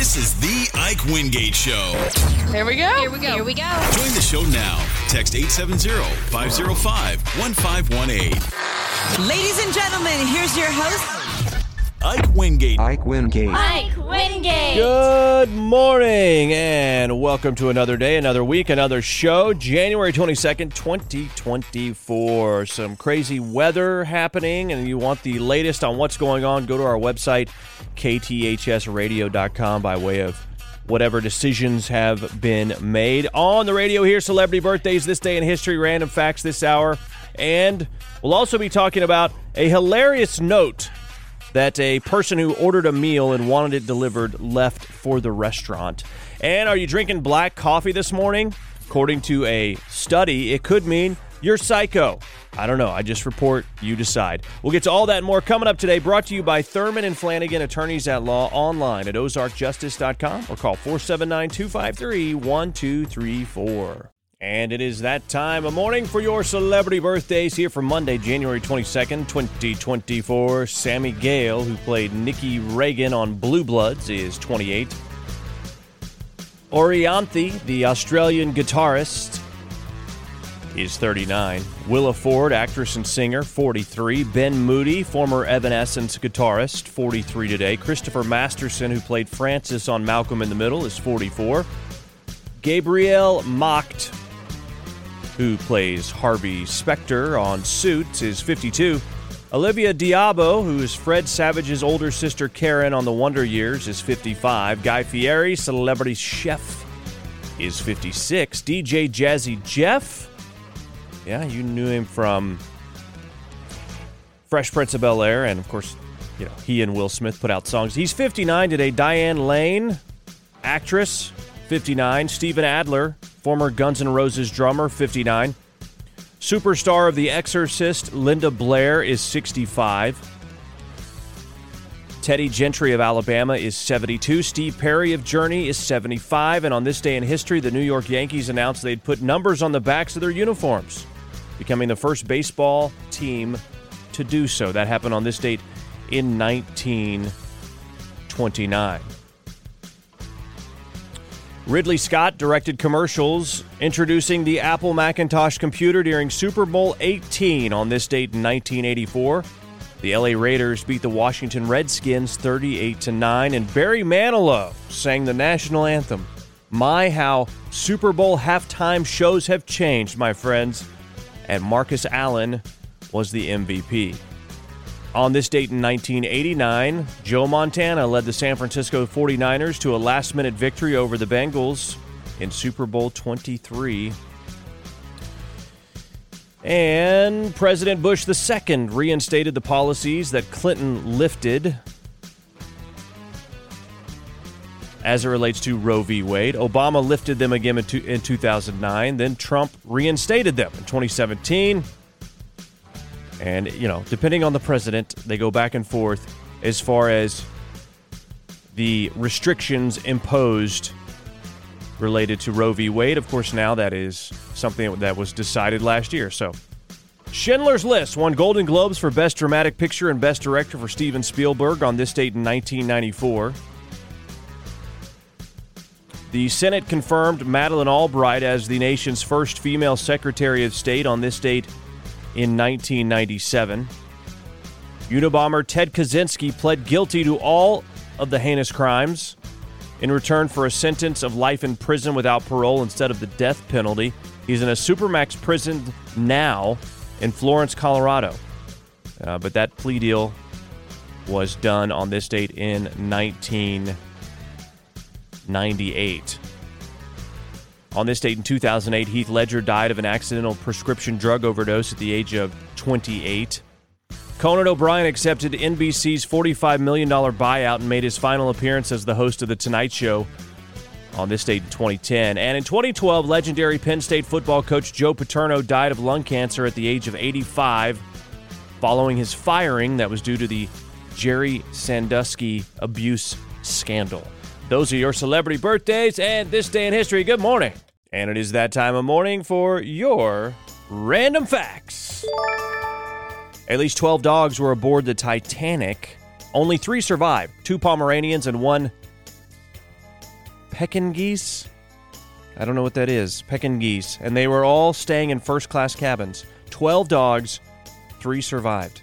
This is the Ike Wingate Show. Here we go. Here we go. Here we go. Join the show now. Text 870-505-1518. Ladies and gentlemen, here's your host. Ike Wingate. Ike Wingate. Mike Wingate. Good morning, and welcome to another day, another week, another show. January 22nd, 2024. Some crazy weather happening, and you want the latest on what's going on, go to our website, kthsradio.com, by way of whatever decisions have been made. On the radio here, celebrity birthdays this day in history, random facts this hour, and we'll also be talking about a hilarious note that a person who ordered a meal and wanted it delivered left for the restaurant. And are you drinking black coffee this morning? According to a study, it could mean you're psycho. I don't know. I just report, you decide. We'll get to all that and more coming up today, brought to you by Thurman and Flanagan, attorneys at law, online at ozarkjustice.com or call 479 253 1234. And it is that time of morning for your celebrity birthdays here for Monday, January 22nd, 2024. Sami Gayle, who played Nikki Reagan on Blue Bloods, is 28. Orianthi, the Australian guitarist, is 39. Willa Ford, actress and singer, 43. Ben Moody, former Evanescence guitarist, 43 today. Christopher Masterson, who played Francis on Malcolm in the Middle, is 44. Gabriel Macht, who plays Harvey Specter on Suits, is 52. Olivia d'Abo, who is Fred Savage's older sister Karen on The Wonder Years, is 55. Guy Fieri, celebrity chef, is 56. DJ Jazzy Jeff, yeah, you knew him from Fresh Prince of Bel Air, and of course, you know, he and Will Smith put out songs. He's 59 today. Diane Lane, actress, 59. Steven Adler, former Guns N' Roses drummer, 59. Superstar of The Exorcist, Linda Blair, is 65. Teddy Gentry of Alabama is 72. Steve Perry of Journey is 75. And on this day in history, the New York Yankees announced they'd put numbers on the backs of their uniforms, becoming the first baseball team to do so. That happened on this date in 1929. Ridley Scott directed commercials introducing the Apple Macintosh computer during Super Bowl 18 on this date in 1984. The LA Raiders beat the Washington Redskins 38 to 9 and Barry Manilow sang the national anthem. My how Super Bowl halftime shows have changed, my friends. And Marcus Allen was the MVP. On this date in 1989, Joe Montana led the San Francisco 49ers to a last minute victory over the Bengals in Super Bowl 23. And President Bush II reinstated the policies that Clinton lifted as it relates to Roe v. Wade. Obama lifted them again in, in 2009. Then Trump reinstated them in 2017. And, you know, depending on the president, they go back and forth as far as the restrictions imposed related to Roe v. Wade. Of course, now that is something that was decided last year. So, Schindler's List won Golden Globes for Best Dramatic Picture and Best Director for Steven Spielberg on this date in 1994. The Senate confirmed Madeleine Albright as the nation's first female Secretary of State on this date in 1997. Unabomber Ted Kaczynski pled guilty to all of the heinous crimes in return for a sentence of life in prison without parole instead of the death penalty. He's in a supermax prison now in Florence, Colorado. Uh, but that plea deal was done on this date in 1998. On this date in 2008, Heath Ledger died of an accidental prescription drug overdose at the age of 28. Conan O'Brien accepted NBC's $45 million buyout and made his final appearance as the host of The Tonight Show on this date in 2010. And in 2012, legendary Penn State football coach Joe Paterno died of lung cancer at the age of 85 following his firing that was due to the Jerry Sandusky abuse scandal. Those are your celebrity birthdays and this day in history. Good morning. And it is that time of morning for your random facts. At least 12 dogs were aboard the Titanic. Only three survived two Pomeranians and one Pekingese. I don't know what that is. Pekingese. And they were all staying in first class cabins. 12 dogs, three survived.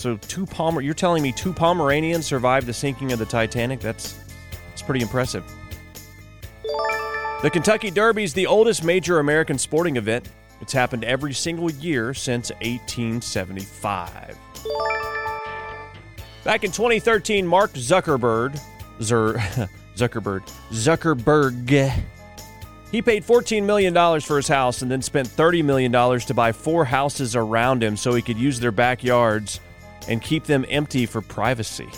So two Pomer you're telling me two Pomeranians survived the sinking of the Titanic? That's that's pretty impressive. The Kentucky Derby is the oldest major American sporting event. It's happened every single year since 1875. Back in 2013, Mark Zuckerberg, Zer, Zuckerberg, Zuckerberg, he paid $14 million for his house and then spent $30 million to buy four houses around him so he could use their backyards and keep them empty for privacy.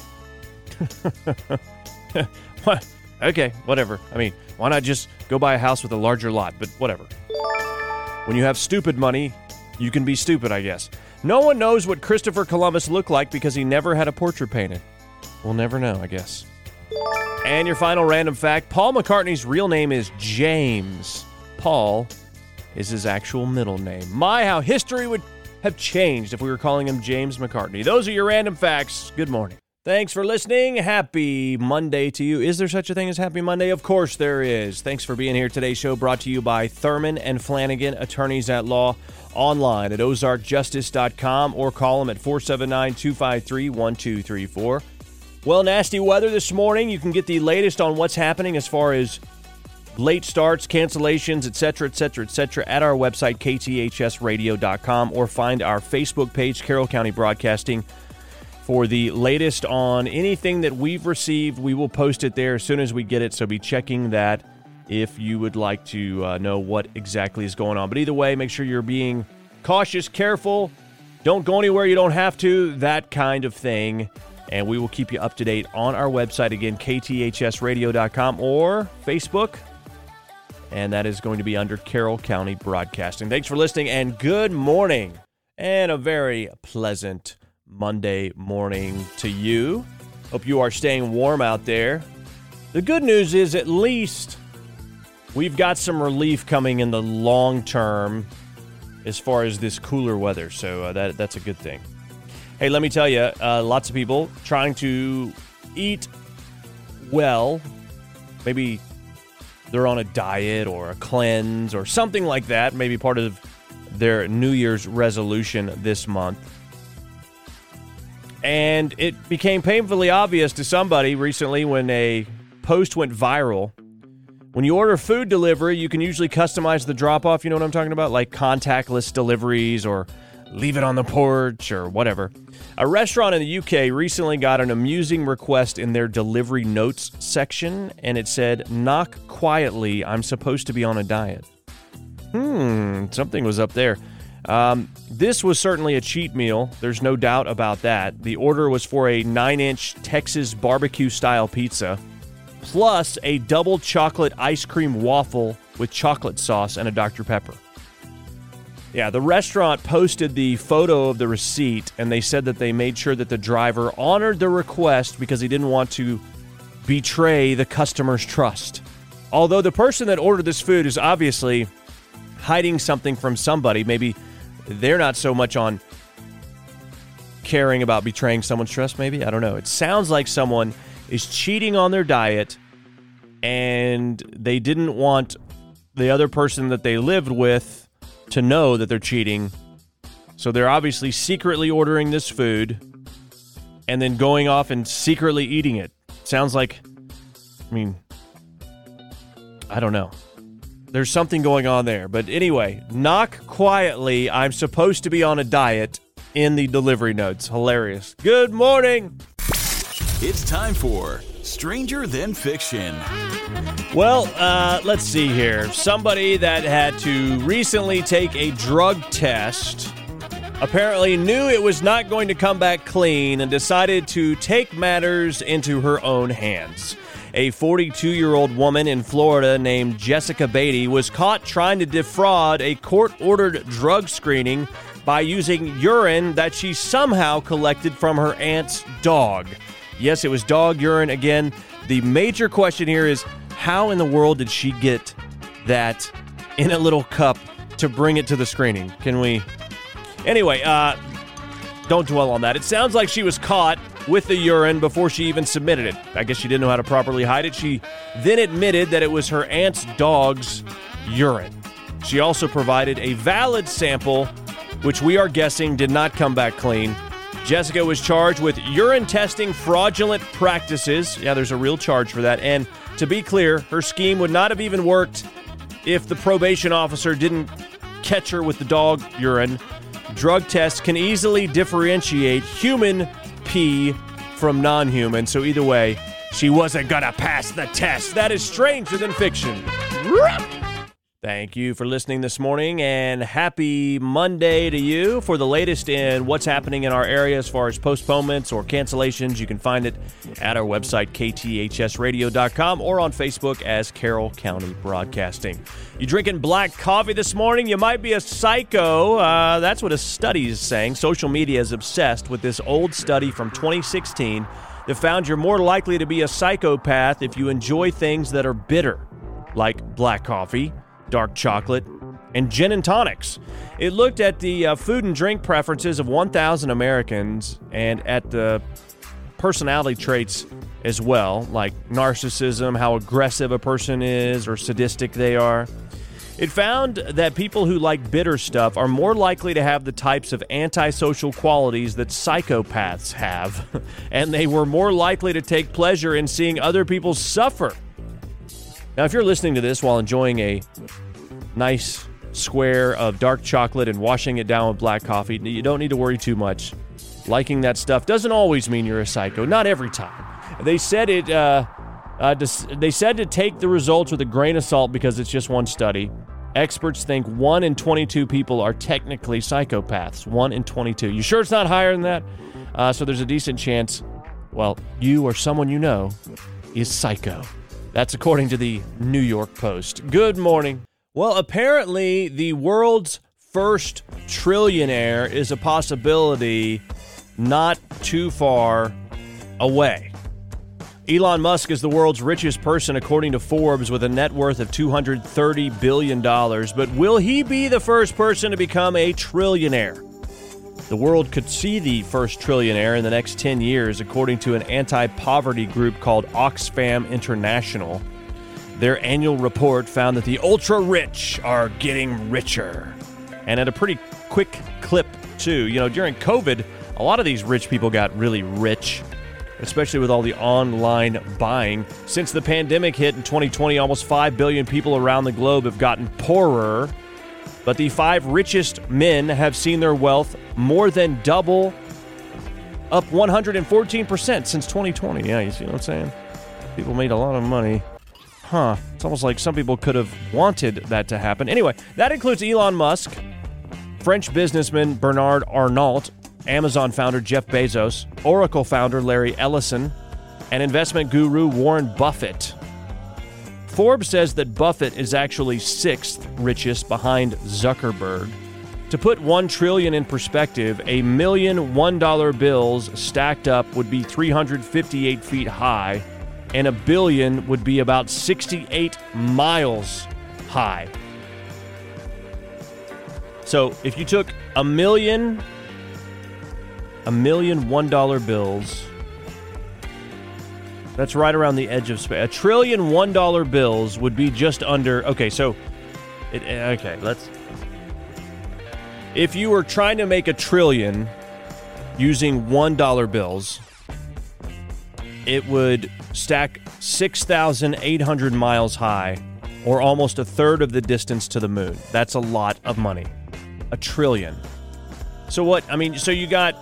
What? okay, whatever. I mean, why not just go buy a house with a larger lot? But whatever. When you have stupid money, you can be stupid, I guess. No one knows what Christopher Columbus looked like because he never had a portrait painted. We'll never know, I guess. And your final random fact Paul McCartney's real name is James. Paul is his actual middle name. My, how history would have changed if we were calling him James McCartney. Those are your random facts. Good morning. Thanks for listening. Happy Monday to you. Is there such a thing as Happy Monday? Of course there is. Thanks for being here. Today's show brought to you by Thurman and Flanagan, attorneys at law, online at ozarkjustice.com or call them at 479 253 1234. Well, nasty weather this morning. You can get the latest on what's happening as far as late starts, cancellations, etc., etc., etc. at our website, kthsradio.com, or find our Facebook page, Carroll County Broadcasting for the latest on anything that we've received. We will post it there as soon as we get it, so be checking that if you would like to uh, know what exactly is going on. But either way, make sure you're being cautious, careful, don't go anywhere you don't have to, that kind of thing. And we will keep you up to date on our website again, kthsradio.com or Facebook. And that is going to be under Carroll County Broadcasting. Thanks for listening and good morning and a very pleasant Monday morning to you. Hope you are staying warm out there. The good news is, at least, we've got some relief coming in the long term as far as this cooler weather. So uh, that that's a good thing. Hey, let me tell you, uh, lots of people trying to eat well. Maybe they're on a diet or a cleanse or something like that. Maybe part of their New Year's resolution this month. And it became painfully obvious to somebody recently when a post went viral. When you order food delivery, you can usually customize the drop off. You know what I'm talking about? Like contactless deliveries or leave it on the porch or whatever. A restaurant in the UK recently got an amusing request in their delivery notes section, and it said, Knock quietly, I'm supposed to be on a diet. Hmm, something was up there. Um, this was certainly a cheat meal. There's no doubt about that. The order was for a 9 inch Texas barbecue style pizza, plus a double chocolate ice cream waffle with chocolate sauce and a Dr. Pepper. Yeah, the restaurant posted the photo of the receipt and they said that they made sure that the driver honored the request because he didn't want to betray the customer's trust. Although the person that ordered this food is obviously hiding something from somebody, maybe they're not so much on caring about betraying someone's trust, maybe. I don't know. It sounds like someone is cheating on their diet and they didn't want the other person that they lived with to know that they're cheating. So they're obviously secretly ordering this food and then going off and secretly eating it. Sounds like, I mean, I don't know. There's something going on there. But anyway, knock quietly. I'm supposed to be on a diet. in the delivery notes. Hilarious. Good morning. It's time for Stranger Than Fiction. Well, uh, let's see here. Somebody that had to recently take a drug test apparently knew it was not going to come back clean and decided to take matters into her own hands. A 42 year old woman in Florida named Jessica Beatty was caught trying to defraud a court ordered drug screening by using urine that she somehow collected from her aunt's dog. Yes, it was dog urine. Again, the major question here is how in the world did she get that in a little cup to bring it to the screening? Can we? Anyway, uh, don't dwell on that. It sounds like she was caught with the urine before she even submitted it. I guess she didn't know how to properly hide it. She then admitted that it was her aunt's dog's urine. She also provided a valid sample, which we are guessing did not come back clean. Jessica was charged with urine testing fraudulent practices. Yeah, there's a real charge for that. And to be clear, her scheme would not have even worked if the probation officer didn't catch her with the dog urine. Drug tests can easily differentiate human pee from non human, so either way, she wasn't gonna pass the test. That is stranger than fiction. Thank you for listening this morning and happy Monday to you. For the latest in what's happening in our area as far as postponements or cancellations, you can find it at our website, kthsradio.com, or on Facebook as Carroll County Broadcasting. You drinking black coffee this morning? You might be a psycho. Uh, that's what a study is saying. Social media is obsessed with this old study from 2016 that found you're more likely to be a psychopath if you enjoy things that are bitter, like black coffee dark chocolate, and gin and tonics. It looked at the uh, food and drink preferences of 1,000 Americans and at the personality traits as well, like narcissism, how aggressive a person is, or sadistic they are. It found that people who like bitter stuff are more likely to have the types of antisocial qualities that psychopaths have, and they were more likely to take pleasure in seeing other people suffer. Now, if you're listening to this while enjoying a nice square of dark chocolate and washing it down with black coffee, you don't need to worry too much. Liking that stuff doesn't always mean you're a psycho. Not every time. They said it. Uh, uh, they said to take the results with a grain of salt because it's just one study. Experts think 1 in 22 people are technically psychopaths. 1 in 22. You sure it's not higher than that? Uh, so there's a decent chance, well, you or someone you know is psycho. That's according to the New York Post. Good morning. Well, apparently, the world's first trillionaire is a possibility not too far away. Elon Musk is the world's richest person, according to Forbes, with a net worth of $230 billion. But will he be the first person to become a trillionaire? The world could see the first trillionaire in the next 10 years, according to an anti poverty group called Oxfam International. Their annual report found that the ultra rich are getting richer. And at a pretty quick clip, too. You know, during COVID, a lot of these rich people got really rich, especially with all the online buying. Since the pandemic hit in 2020, almost 5 billion people around the globe have gotten poorer. But the five richest men have seen their wealth more than double, up 114% since 2020. Yeah, you see what I'm saying? People made a lot of money. Huh. It's almost like some people could have wanted that to happen. Anyway, that includes Elon Musk, French businessman Bernard Arnault, Amazon founder Jeff Bezos, Oracle founder Larry Ellison, and investment guru Warren Buffett. Forbes says that Buffett is actually sixth richest behind Zuckerberg. To put 1 trillion in perspective, a million $1 bills stacked up would be 358 feet high, and a billion would be about 68 miles high. So if you took a million, a million $1 bills, that's right around the edge of space. A trillion one dollar bills would be just under. Okay, so, it, eh, okay, let's. If you were trying to make a trillion using one dollar bills, it would stack six thousand eight hundred miles high, or almost a third of the distance to the moon. That's a lot of money. A trillion. So what? I mean, so you got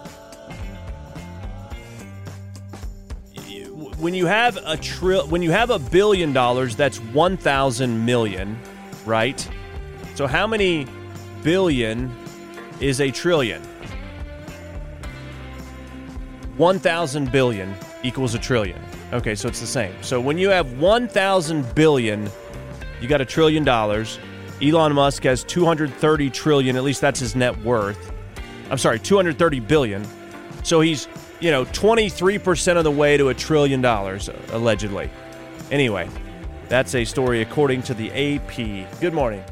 when you have a trill when you have a billion dollars, that's one thousand million, right? So how many billion is a trillion? One thousand billion equals a trillion. Okay, so it's the same. So when you have one thousand billion, you got a trillion dollars. Elon Musk has 230 trillion, at least that's his net worth. I'm sorry, 230 billion. So he's, you know, 23% of the way to a trillion dollars, allegedly. Anyway, that's a story according to the AP. Good morning.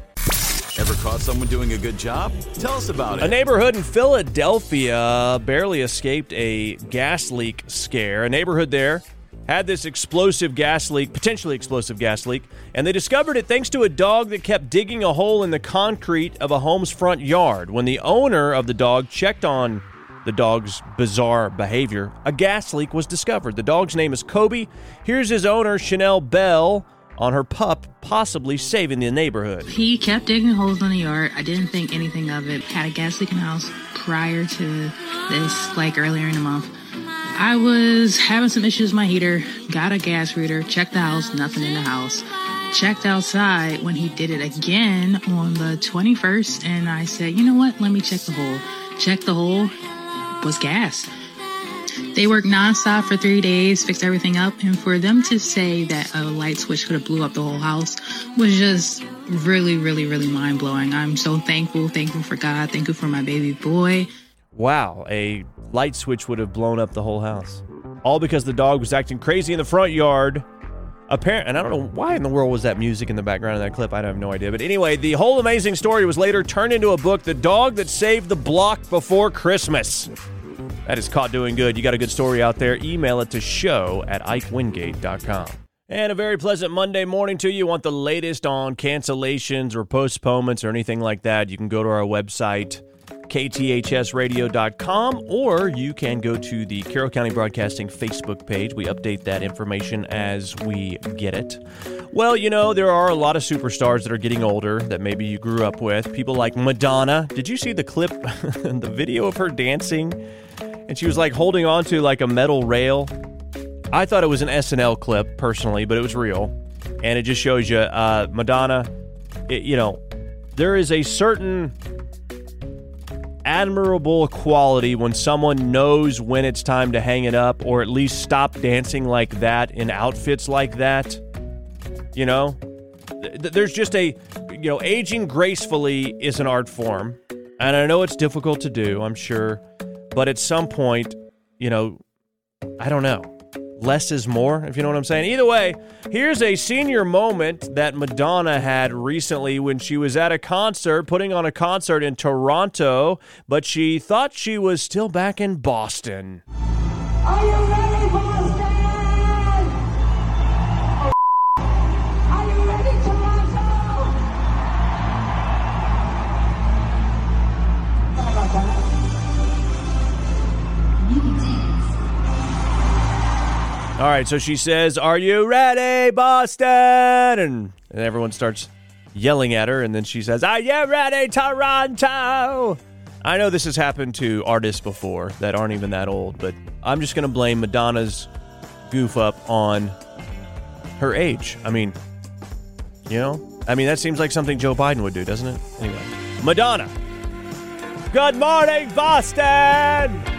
Ever caught someone doing a good job? Tell us about it. A neighborhood in Philadelphia barely escaped a gas leak scare. A neighborhood there had this explosive gas leak, potentially explosive gas leak, and they discovered it thanks to a dog that kept digging a hole in the concrete of a home's front yard. When the owner of the dog checked on the dog's bizarre behavior, a gas leak was discovered. The dog's name is Kobe. Here's his owner, Chanel Bell, on her pup, possibly saving the neighborhood. He kept digging holes in the yard. I didn't think anything of it. Had a gas leak in the house prior to this, like earlier in the month. I was having some issues with my heater, got a gas reader, checked the house, nothing in the house. Checked outside when he did it again on the 21st, and I said, you know what, let me check the hole. Check the hole, was gas. They worked nonstop for three days, fixed everything up, and for them to say that a light switch could have blew up the whole house was just really, really, really mind blowing. I'm so thankful, thankful for God, thankful for my baby boy. Wow, a light switch would have blown up the whole house. All because the dog was acting crazy in the front yard. Apparent, and I don't know why in the world was that music in the background of that clip. I have no idea. But anyway, the whole amazing story was later turned into a book, "The Dog That Saved the Block Before Christmas." That is caught doing good. You got a good story out there? Email it to show at ikewingate.com. And a very pleasant Monday morning to you. Want the latest on cancellations or postponements or anything like that? You can go to our website, kthsradio.com, or you can go to the Carroll County Broadcasting Facebook page. We update that information as we get it. Well, you know, there are a lot of superstars that are getting older that maybe you grew up with. People like Madonna. Did you see the clip, the video of her dancing? And she was like holding on to like a metal rail. I thought it was an SNL clip personally, but it was real. And it just shows you uh, Madonna, it, you know, there is a certain admirable quality when someone knows when it's time to hang it up or at least stop dancing like that in outfits like that. You know, Th- there's just a, you know, aging gracefully is an art form. And I know it's difficult to do, I'm sure. But at some point, you know, I don't know. Less is more, if you know what I'm saying. Either way, here's a senior moment that Madonna had recently when she was at a concert, putting on a concert in Toronto, but she thought she was still back in Boston. All right, so she says, Are you ready, Boston? And, and everyone starts yelling at her, and then she says, Are you ready, Toronto? I know this has happened to artists before that aren't even that old, but I'm just going to blame Madonna's goof up on her age. I mean, you know, I mean, that seems like something Joe Biden would do, doesn't it? Anyway, Madonna. Good morning, Boston!